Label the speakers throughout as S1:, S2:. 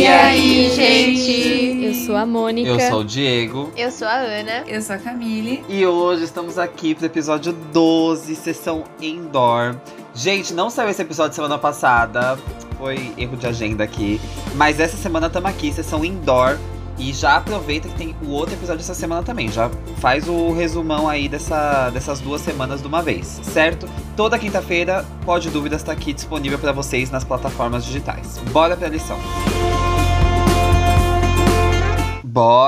S1: E aí, gente?
S2: Eu sou a Mônica.
S3: Eu sou o Diego.
S4: Eu sou a Ana.
S5: Eu sou a Camille.
S3: E hoje estamos aqui pro episódio 12, sessão indoor. Gente, não saiu esse episódio semana passada. Foi erro de agenda aqui. Mas essa semana estamos aqui, sessão indoor. E já aproveita que tem o outro episódio essa semana também. Já faz o resumão aí dessa, dessas duas semanas de uma vez, certo? Toda quinta-feira, Pode Dúvidas está aqui disponível para vocês nas plataformas digitais. Bora pra lição.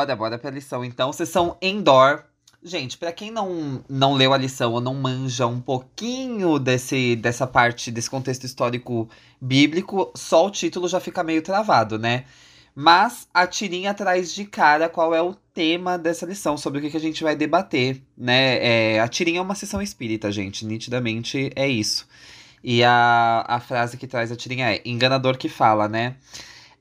S3: Bora, bora pra lição. Então, sessão indoor. Gente, para quem não, não leu a lição ou não manja um pouquinho desse, dessa parte, desse contexto histórico bíblico, só o título já fica meio travado, né? Mas a tirinha traz de cara qual é o tema dessa lição, sobre o que, que a gente vai debater, né? É, a tirinha é uma sessão espírita, gente, nitidamente é isso. E a, a frase que traz a tirinha é enganador que fala, né?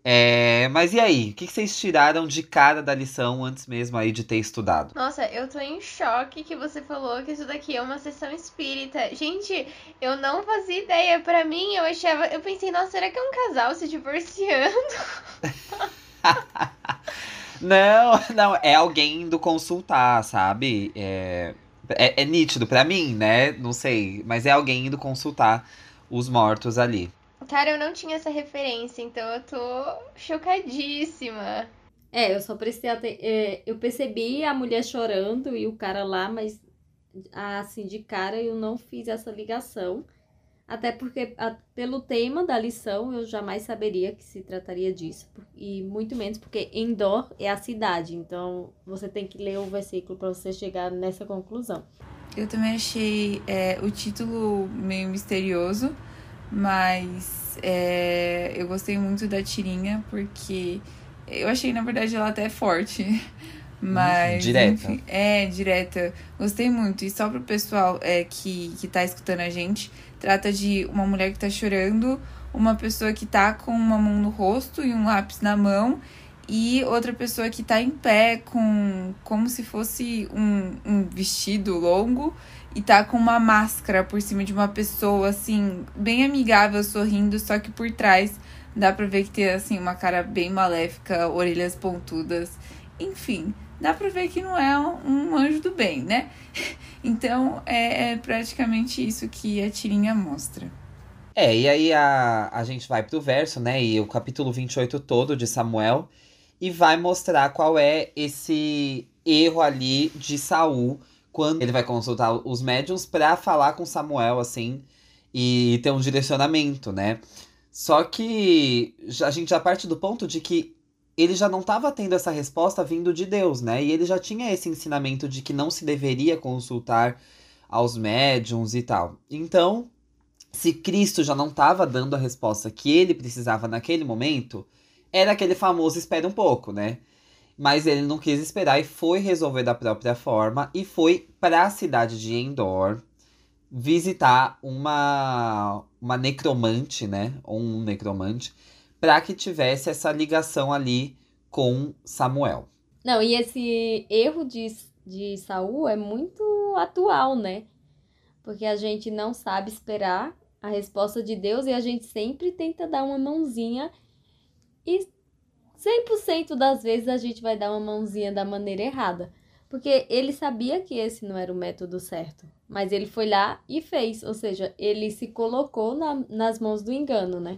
S3: É, mas e aí? O que, vocês tiraram de cara da lição antes mesmo aí de ter estudado?
S4: Nossa, eu tô em choque que você falou que isso daqui é uma sessão espírita. Gente, eu não fazia ideia. Pra mim, eu achava. Eu pensei, nossa, será que é um casal se divorciando?
S3: não, não, é alguém indo consultar, sabe? É, é, é nítido pra mim, né? Não sei, mas é alguém indo consultar os mortos ali.
S4: Cara, eu não tinha essa referência, então eu tô chocadíssima.
S2: É, eu só prestei até. É, eu percebi a mulher chorando e o cara lá, mas assim, de cara eu não fiz essa ligação. Até porque, a, pelo tema da lição, eu jamais saberia que se trataria disso. E muito menos porque Endor é a cidade. Então, você tem que ler o versículo para você chegar nessa conclusão.
S5: Eu também achei é, o título meio misterioso. Mas é, eu gostei muito da tirinha, porque eu achei, na verdade, ela até forte. Mas.
S3: Direta.
S5: Enfim, é, direta. Gostei muito. E só pro pessoal é, que, que tá escutando a gente, trata de uma mulher que tá chorando, uma pessoa que tá com uma mão no rosto e um lápis na mão, e outra pessoa que tá em pé com como se fosse um, um vestido longo e tá com uma máscara por cima de uma pessoa, assim, bem amigável, sorrindo, só que por trás dá pra ver que tem, assim, uma cara bem maléfica, orelhas pontudas. Enfim, dá pra ver que não é um anjo do bem, né? Então é, é praticamente isso que a tirinha mostra.
S3: É, e aí a, a gente vai pro verso, né? E o capítulo 28 todo de Samuel. E vai mostrar qual é esse erro ali de Saul quando ele vai consultar os médiums para falar com Samuel, assim, e ter um direcionamento, né? Só que a gente já parte do ponto de que ele já não estava tendo essa resposta vindo de Deus, né? E ele já tinha esse ensinamento de que não se deveria consultar aos médiums e tal. Então, se Cristo já não estava dando a resposta que ele precisava naquele momento, era aquele famoso espera um pouco, né? Mas ele não quis esperar e foi resolver da própria forma e foi para a cidade de Endor visitar uma uma necromante, né, ou um necromante, para que tivesse essa ligação ali com Samuel.
S2: Não, e esse erro de, de Saul é muito atual, né? Porque a gente não sabe esperar a resposta de Deus e a gente sempre tenta dar uma mãozinha e 100% das vezes a gente vai dar uma mãozinha da maneira errada. Porque ele sabia que esse não era o método certo. Mas ele foi lá e fez. Ou seja, ele se colocou na, nas mãos do engano, né?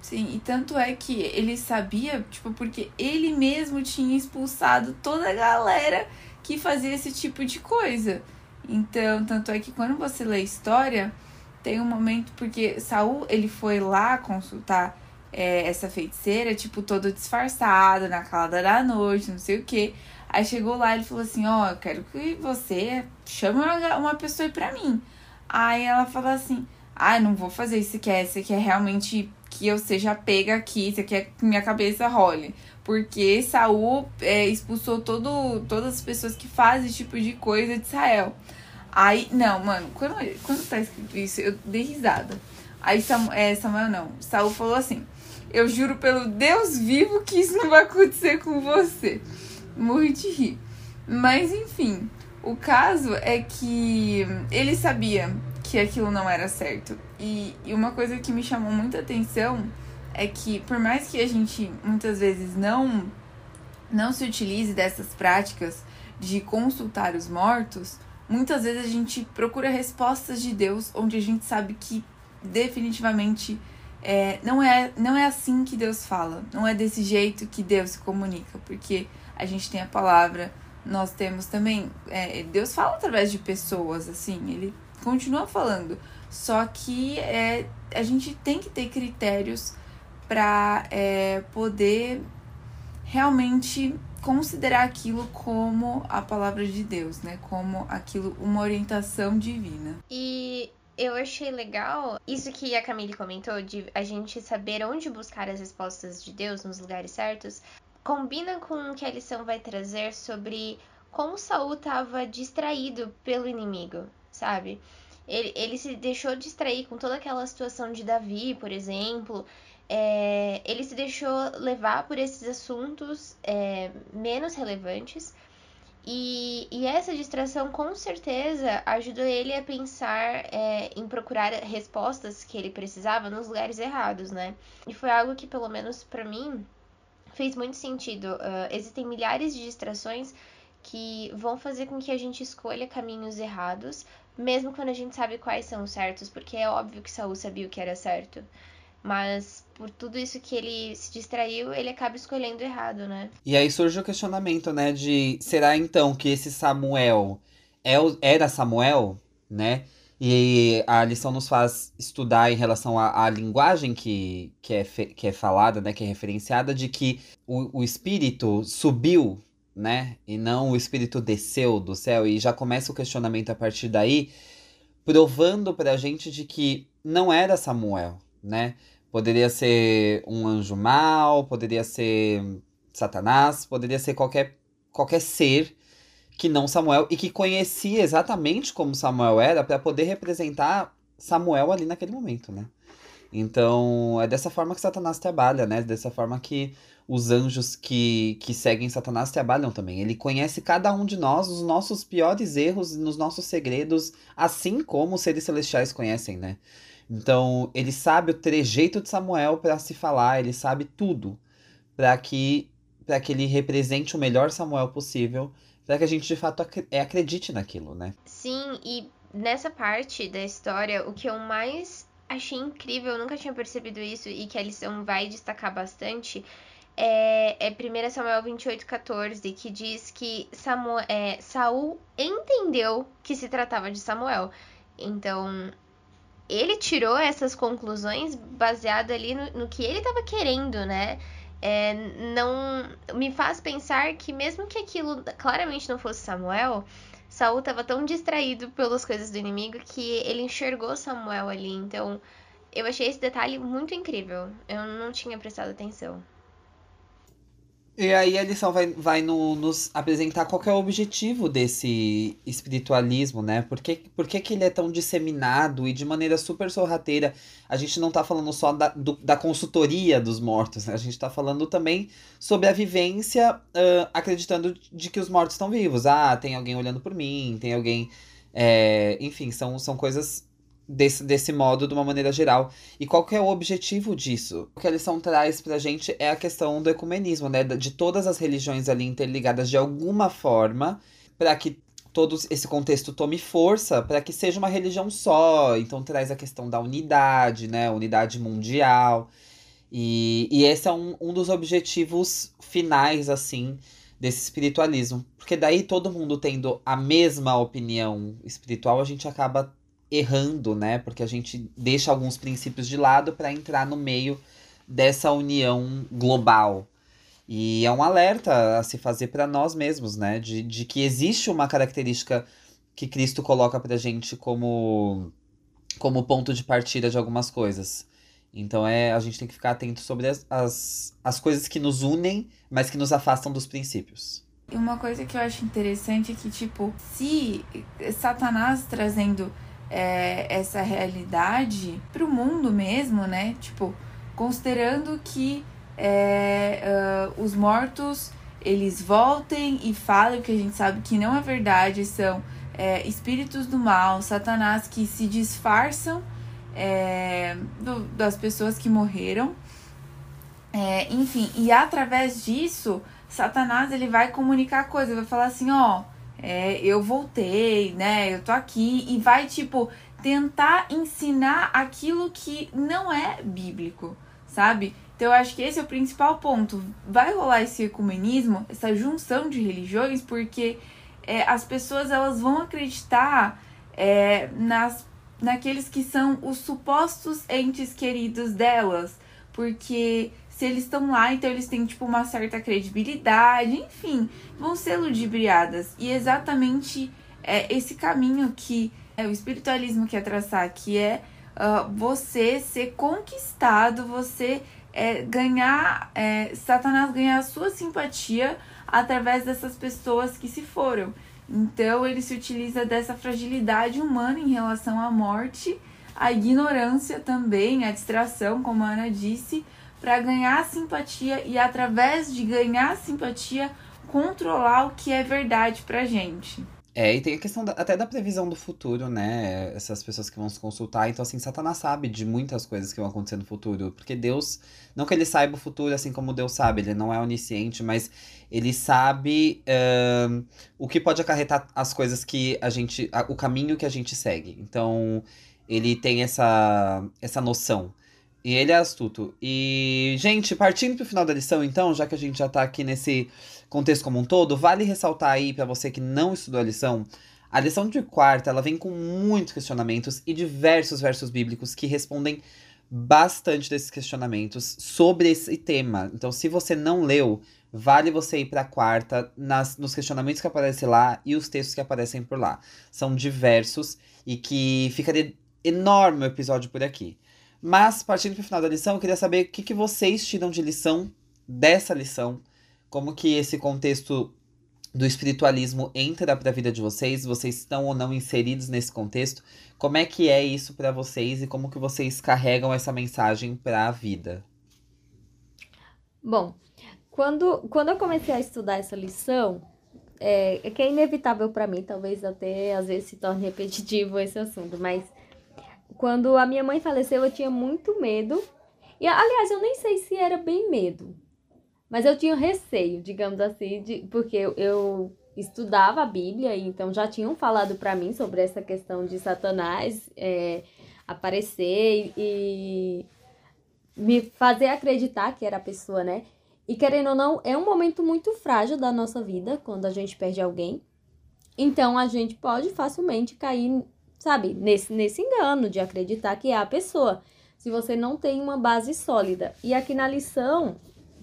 S5: Sim, e tanto é que ele sabia, tipo, porque ele mesmo tinha expulsado toda a galera que fazia esse tipo de coisa. Então, tanto é que quando você lê a história, tem um momento porque Saul, ele foi lá consultar é, essa feiticeira, tipo, todo disfarçado, na calada da noite, não sei o que. Aí chegou lá e ele falou assim, ó, oh, eu quero que você chame uma, pessoa aí pra mim. Aí ela falou assim, ah, não vou fazer isso, você quer, você quer realmente que eu seja pega aqui, você quer que minha cabeça role. Porque Saul é, expulsou todo, todas as pessoas que fazem esse tipo de coisa de Israel. Aí, não, mano, quando, quando tá escrito isso, eu dei risada. Aí Samuel, é, Samuel não, Saul falou assim, eu juro pelo Deus vivo que isso não vai acontecer com você. Morri de rir. Mas enfim, o caso é que ele sabia que aquilo não era certo. E, e uma coisa que me chamou muita atenção é que por mais que a gente muitas vezes não não se utilize dessas práticas de consultar os mortos, muitas vezes a gente procura respostas de Deus onde a gente sabe que definitivamente é, não, é, não é assim que Deus fala, não é desse jeito que Deus se comunica, porque a gente tem a palavra, nós temos também. É, Deus fala através de pessoas, assim, ele continua falando, só que é, a gente tem que ter critérios para é, poder realmente considerar aquilo como a palavra de Deus, né? Como aquilo, uma orientação divina.
S4: E eu achei legal isso que a Camille comentou, de a gente saber onde buscar as respostas de Deus nos lugares certos, combina com o que a lição vai trazer sobre como Saul estava distraído pelo inimigo, sabe? Ele, ele se deixou distrair com toda aquela situação de Davi, por exemplo, é, ele se deixou levar por esses assuntos é, menos relevantes. E, e, essa distração com certeza ajudou ele a pensar é, em procurar respostas que ele precisava nos lugares errados, né? E foi algo que, pelo menos para mim, fez muito sentido. Uh, existem milhares de distrações que vão fazer com que a gente escolha caminhos errados, mesmo quando a gente sabe quais são os certos, porque é óbvio que Saul sabia o que era certo. Mas por tudo isso que ele se distraiu, ele acaba escolhendo errado, né?
S3: E aí surge o questionamento, né, de será então que esse Samuel é era Samuel, né? E a lição nos faz estudar em relação à, linguagem que, que, é que é falada, né, que é referenciada, de que o, o espírito subiu, né, e não o espírito desceu do céu. E já começa o questionamento a partir daí, provando pra gente de que não era Samuel, né? Poderia ser um anjo mau, poderia ser Satanás, poderia ser qualquer, qualquer ser que não Samuel e que conhecia exatamente como Samuel era para poder representar Samuel ali naquele momento, né? Então, é dessa forma que Satanás trabalha, né? Dessa forma que os anjos que, que seguem Satanás trabalham também. Ele conhece cada um de nós, os nossos piores erros, nos nossos segredos, assim como os seres celestiais conhecem, né? Então, ele sabe o trejeito de Samuel para se falar, ele sabe tudo para que para que ele represente o melhor Samuel possível, para que a gente de fato é, acredite naquilo, né?
S4: Sim, e nessa parte da história, o que eu mais achei incrível, eu nunca tinha percebido isso e que a lição vai destacar bastante, é, é 1 Samuel 28, 14, que diz que Samuel, é, Saul entendeu que se tratava de Samuel. Então, ele tirou essas conclusões baseado ali no, no que ele estava querendo, né? É, não me faz pensar que mesmo que aquilo claramente não fosse Samuel, Saul estava tão distraído pelas coisas do inimigo que ele enxergou Samuel ali. Então, eu achei esse detalhe muito incrível. Eu não tinha prestado atenção.
S3: E aí a lição vai, vai no, nos apresentar qual é o objetivo desse espiritualismo, né? Por que, por que, que ele é tão disseminado e de maneira super sorrateira? A gente não tá falando só da, do, da consultoria dos mortos, né? A gente tá falando também sobre a vivência, uh, acreditando de que os mortos estão vivos. Ah, tem alguém olhando por mim, tem alguém... É, enfim, são, são coisas desse, desse modo, de uma maneira geral. E qual que é o objetivo disso? O que a lição traz pra gente é a questão do ecumenismo, né? De todas as religiões ali interligadas de alguma forma, para que todo esse contexto tome força, para que seja uma religião só. Então traz a questão da unidade, né? Unidade mundial. E, e esse é um, um dos objetivos finais, assim, desse espiritualismo. Porque daí todo mundo tendo a mesma opinião espiritual, a gente acaba errando, né? Porque a gente deixa alguns princípios de lado para entrar no meio dessa união global. E é um alerta a se fazer para nós mesmos, né? De, de que existe uma característica que Cristo coloca pra gente como, como ponto de partida de algumas coisas. Então é a gente tem que ficar atento sobre as, as, as coisas que nos unem, mas que nos afastam dos princípios.
S5: E uma coisa que eu acho interessante é que, tipo, se Satanás trazendo é, essa realidade para o mundo mesmo, né? Tipo, considerando que é, uh, os mortos eles voltem e falem o que a gente sabe que não é verdade, são é, espíritos do mal, Satanás que se disfarçam é, do, das pessoas que morreram É, enfim, e através disso, Satanás ele vai comunicar coisa, vai falar assim, ó, é, eu voltei, né? Eu tô aqui e vai tipo tentar ensinar aquilo que não é bíblico, sabe? Então eu acho que esse é o principal ponto. Vai rolar esse ecumenismo, essa junção de religiões, porque é, as pessoas elas vão acreditar é, nas, naqueles que são os supostos entes queridos delas, porque se eles estão lá, então eles têm tipo uma certa credibilidade, enfim, vão ser ludibriadas. E exatamente é esse caminho que é o espiritualismo quer traçar, que é uh, você ser conquistado, você é, ganhar, é, Satanás ganhar a sua simpatia através dessas pessoas que se foram. Então ele se utiliza dessa fragilidade humana em relação à morte, a ignorância também, a distração, como a Ana disse, para ganhar simpatia e através de ganhar simpatia controlar o que é verdade pra gente.
S3: É, e tem a questão da, até da previsão do futuro, né? Essas pessoas que vão se consultar. Então, assim, Satanás sabe de muitas coisas que vão acontecer no futuro. Porque Deus, não que ele saiba o futuro assim como Deus sabe, ele não é onisciente, mas ele sabe uh, o que pode acarretar as coisas que a gente. A, o caminho que a gente segue. Então, ele tem essa, essa noção. E ele é astuto. E, gente, partindo pro final da lição, então, já que a gente já tá aqui nesse contexto como um todo, vale ressaltar aí para você que não estudou a lição, a lição de quarta, ela vem com muitos questionamentos e diversos versos bíblicos que respondem bastante desses questionamentos sobre esse tema. Então, se você não leu, vale você ir para a quarta nas, nos questionamentos que aparecem lá e os textos que aparecem por lá. São diversos e que ficaria enorme o episódio por aqui. Mas, partindo para o final da lição, eu queria saber o que, que vocês tiram de lição dessa lição. Como que esse contexto do espiritualismo entra para a vida de vocês? Vocês estão ou não inseridos nesse contexto? Como é que é isso para vocês e como que vocês carregam essa mensagem para a vida?
S2: Bom, quando, quando eu comecei a estudar essa lição, é, é que é inevitável para mim, talvez até às vezes se torne repetitivo esse assunto, mas quando a minha mãe faleceu, eu tinha muito medo. E, aliás, eu nem sei se era bem medo. Mas eu tinha receio, digamos assim, de, porque eu, estudava a Bíblia, então já tinham falado para mim sobre essa questão de Satanás é, aparecer e me fazer acreditar que era a pessoa, né? E querendo ou não, é um momento muito frágil da nossa vida quando a gente perde alguém. Então a gente pode facilmente cair sabe, nesse, nesse engano de acreditar que é a pessoa, se você não tem uma base sólida. E aqui na lição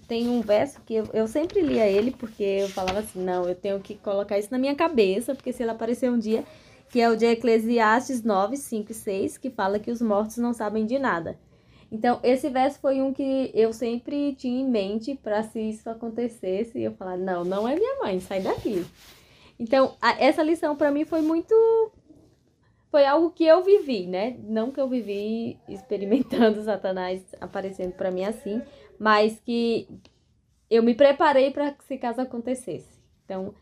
S2: tem um verso que eu, eu sempre lia ele, porque eu falava assim, não, eu tenho que colocar isso na minha cabeça, porque se ele aparecer um dia, que é o de Eclesiastes 9, 5 e 6, que fala que os mortos não sabem de nada. Então, esse verso foi um que eu sempre tinha em mente para se isso acontecesse, eu falar, não, não é minha mãe, sai daqui. Então, a, essa lição para mim foi muito foi algo que eu vivi, né? Não que eu vivi experimentando Satanás aparecendo para mim assim, mas que eu me preparei para que se caso acontecesse. Então,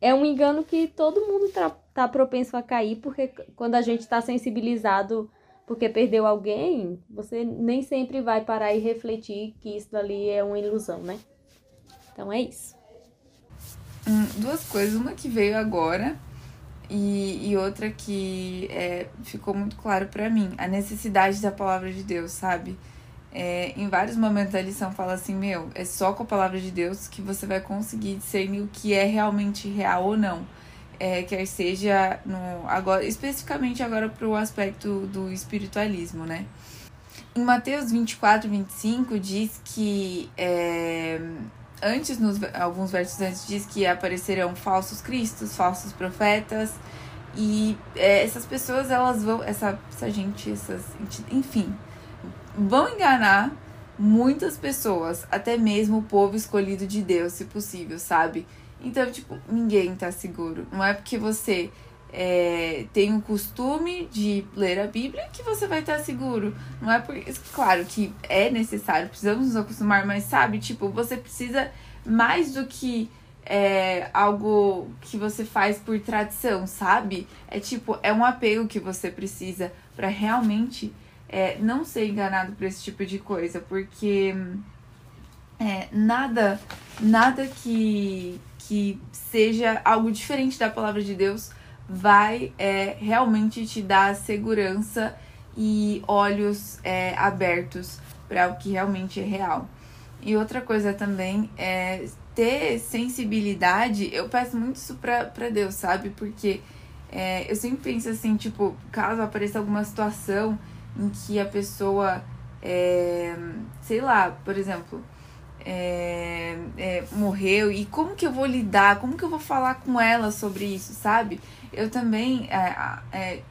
S2: é um engano que todo mundo tá, tá propenso a cair, porque quando a gente está sensibilizado porque perdeu alguém, você nem sempre vai parar e refletir que isso dali é uma ilusão, né? Então é isso.
S5: Hum, duas coisas, uma que veio agora e, e outra que é, ficou muito claro para mim, a necessidade da palavra de Deus, sabe? É, em vários momentos a lição fala assim, meu, é só com a palavra de Deus que você vai conseguir discernir o que é realmente real ou não. É, quer seja no agora especificamente agora para o aspecto do espiritualismo, né? Em Mateus 24, 25 diz que é, antes, nos, alguns versos antes, diz que aparecerão falsos cristos, falsos profetas. E é, essas pessoas, elas vão. Essa, essa gente, essas. Enfim, vão enganar muitas pessoas, até mesmo o povo escolhido de Deus, se possível, sabe? Então, tipo, ninguém tá seguro. Não é porque você é, tem o costume de ler a Bíblia que você vai estar seguro. Não é porque. Claro que é necessário, precisamos nos acostumar, mas sabe, tipo, você precisa mais do que é, algo que você faz por tradição, sabe? É tipo, é um apego que você precisa para realmente é, não ser enganado por esse tipo de coisa, porque é, nada, nada que, que seja algo diferente da palavra de Deus vai é, realmente te dar segurança e olhos é, abertos para o que realmente é real. E outra coisa também é ter sensibilidade. Eu peço muito isso pra Deus, sabe? Porque é, eu sempre penso assim, tipo, caso apareça alguma situação em que a pessoa, é, sei lá, por exemplo, é, é, morreu e como que eu vou lidar, como que eu vou falar com ela sobre isso, sabe? Eu também é, é,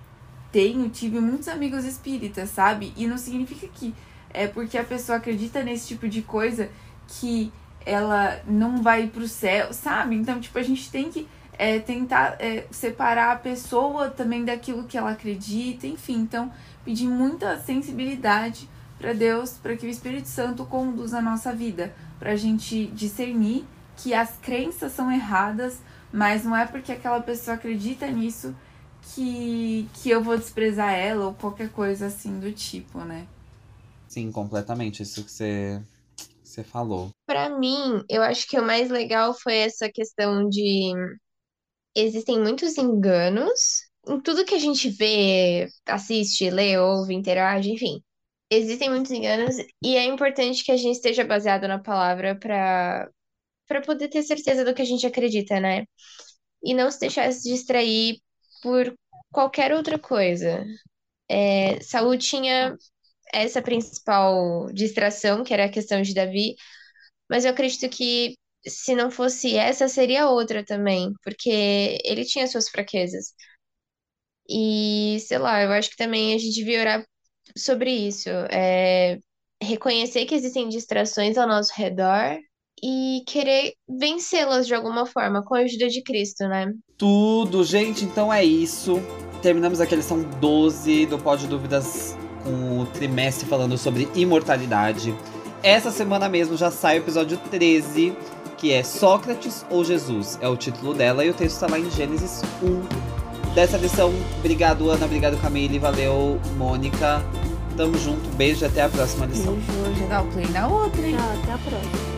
S5: tenho, tive muitos amigos espíritas, sabe? E não significa que é porque a pessoa acredita nesse tipo de coisa que ela não vai pro céu, sabe? Então, tipo, a gente tem que é, tentar é, separar a pessoa também daquilo que ela acredita, enfim. Então, pedir muita sensibilidade para Deus, para que o Espírito Santo conduza a nossa vida, para a gente discernir que as crenças são erradas, mas não é porque aquela pessoa acredita nisso que, que eu vou desprezar ela ou qualquer coisa assim do tipo, né?
S3: Sim, completamente. Isso que você, você falou.
S4: Para mim, eu acho que o mais legal foi essa questão de existem muitos enganos em tudo que a gente vê, assiste, lê, ouve, interage, enfim. Existem muitos enganos e é importante que a gente esteja baseado na palavra para para poder ter certeza do que a gente acredita, né? E não se deixar se distrair por qualquer outra coisa. É, Saul tinha essa principal distração, que era a questão de Davi, mas eu acredito que se não fosse essa, seria outra também, porque ele tinha suas fraquezas. E, sei lá, eu acho que também a gente devia orar sobre isso. É, reconhecer que existem distrações ao nosso redor e querer vencê-las de alguma forma, com a ajuda de Cristo, né?
S3: Tudo, gente, então é isso. Terminamos aqui a lição 12 do Pode Dúvidas com o trimestre falando sobre imortalidade. Essa semana mesmo já sai o episódio 13, que é Sócrates ou Jesus. É o título dela e o texto está lá em Gênesis 1. Dessa lição, obrigado Ana, obrigado Camille, valeu Mônica. Tamo junto, beijo até a próxima lição.
S5: Beijo, já dá o play na outra, hein?
S2: Tchau, até a próxima.